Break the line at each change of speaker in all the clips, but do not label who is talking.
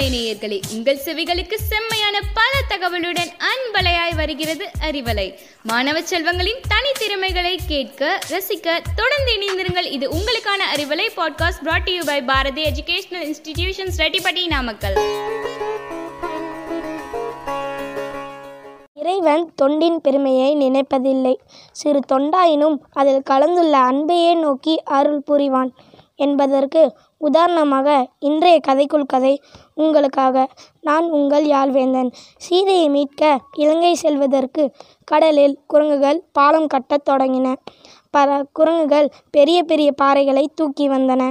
அறிவலை நேயர்களே உங்கள் செவிகளுக்கு செம்மையான பல தகவலுடன் அன்பலையாய் வருகிறது அறிவலை. மாணவ செல்வங்களின் தனித்திறமைகளை கேட்க ரசிக்க தொடர்ந்து இணைந்திருங்கள். இது உங்களுக்கான Arivalai podcast brought you by Bharathi educational institutions Rettipatti Namakkal.
இறைவன் தொண்டின் பெருமையை நினைப்பதில்லை. சிறு தொண்டாயினும் அதில் கலந்துள்ள அன்பையே நோக்கி அருள் புரிவான். என்பதற்கு உதாரணமாக இன்றைய கதைக்குள் கதை உங்களுக்காக. நான் உங்கள் யாழ்வேந்தன். சீதையை மீட்க இலங்கை செல்வதற்கு கடலில் குரங்குகள் பாலம் கட்டத் தொடங்கின. பல குரங்குகள் பெரிய பெரிய பாறைகளை தூக்கி வந்தன.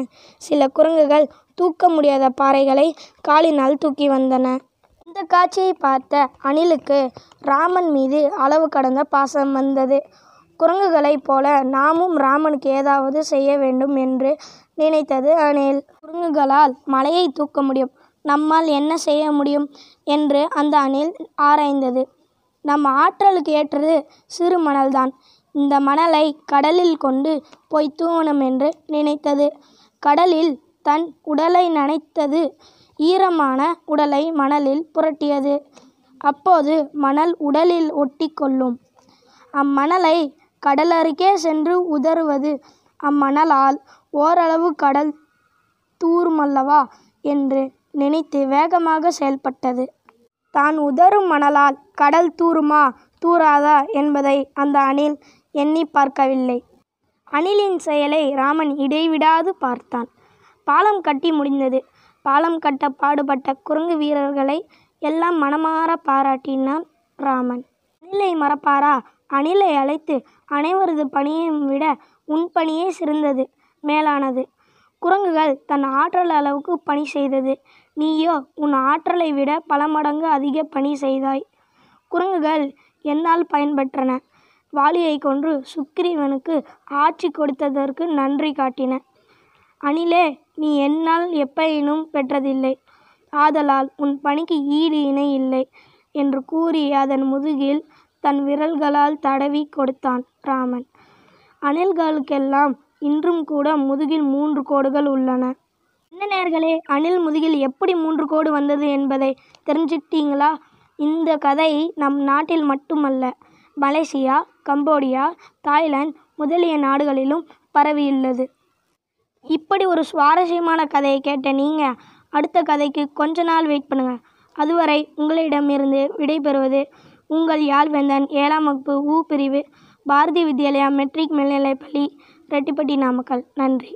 சில குரங்குகள் தூக்க முடியாத பாறைகளை காலினால் தூக்கி வந்தன. இந்த காட்சியை பார்த்த அணிலுக்கு ராமன் மீது அளவு கடந்த பாசம் வந்தது. குரங்குகளைப் போல நாமும் ராமனுக்கு ஏதாவது செய்ய வேண்டும் என்று நினைத்தது அணில் குரங்குகளால் மலையை தூக்க முடியும். நம்மால் என்ன செய்ய முடியும்? என்று அந்த அணில் ஆராய்ந்தது. நம் ஆற்றலுக்கு ஏற்றது சிறு மணல்தான். இந்த மணலை கடலில் கொண்டு போய் தூவணும் என்று நினைத்தது. கடலில் தன் உடலை நனைத்தது ஈரமான உடலை மணலில் புரட்டியது. அப்போது மணல் உடலில் ஒட்டிக்கொள்ளும் அம்மணலை கடலருகே சென்று உதறுவது அம்மணலால் ஓரளவு கடல் தூருமல்லவா என்று நினைத்து வேகமாக செயல்பட்டது. தான் உதறும் மணலால் கடல் தூருமா தூராதா என்பதை அந்த அணில் எண்ணி பார்க்கவில்லை. அணிலின் செயலை ராமன் இடைவிடாது பார்த்தான். பாலம் கட்டி முடிந்தது. பாலம் கட்ட பாடுபட்ட குரங்கு வீரர்களை எல்லாம் மனமாற பாராட்டினான் ராமன். அணிலை மறப்பாரா? அணிலை அழைத்து அனைவரது பணியையும் விட உன் பணியே சிறந்தது மேலானது. குரங்குகள் தன் ஆற்றல் அளவுக்கு பணி செய்தது. நீயோ உன் ஆற்றலை விட பல மடங்கு அதிக பணி செய்தாய். குரங்குகள் என்னால் பயன்பெற்றன. வாலியை கொன்று சுக்கிரீவனுக்கு ஆட்சி கொடுத்ததற்கு நன்றி காட்டின. அணிலே நீ என்னால் எப்பயினும் பெற்றதில்லை. ஆதலால் உன் பணிக்கு ஈடு இணை இல்லை என்று கூறி அதன் முதுகில் தன் விரல்களால் தடவி கொடுத்தான் ராமன். அணில்களுக்கெல்லாம் இன்றும் கூட முதுகில் மூன்று கோடுகள் உள்ளன. என்ன நேர்களே அணில் முதுகில் எப்படி மூன்று கோடு வந்தது என்பதை தெரிஞ்சுக்கிட்டீங்களா? இந்த கதை நம் நாட்டில் மட்டுமல்ல மலேசியா கம்போடியா தாய்லாந்து முதலிய நாடுகளிலும் பரவியுள்ளது. இப்படி ஒரு சுவாரஸ்யமான கதையை கேட்ட நீங்கள் அடுத்த கதைக்கு கொஞ்ச நாள் வெயிட் பண்ணுங்கள் அதுவரை உங்களிடமிருந்து விடைபெறுவது உங்கள் யாழ்வேந்தன் ஏழாம் வகுப்பு ஊ பிரிவு பாரதி வித்யாலயா மெட்ரிக் மேல்நிலைப்பள்ளி ரெட்டிப்பட்டி நாமக்கல். நன்றி.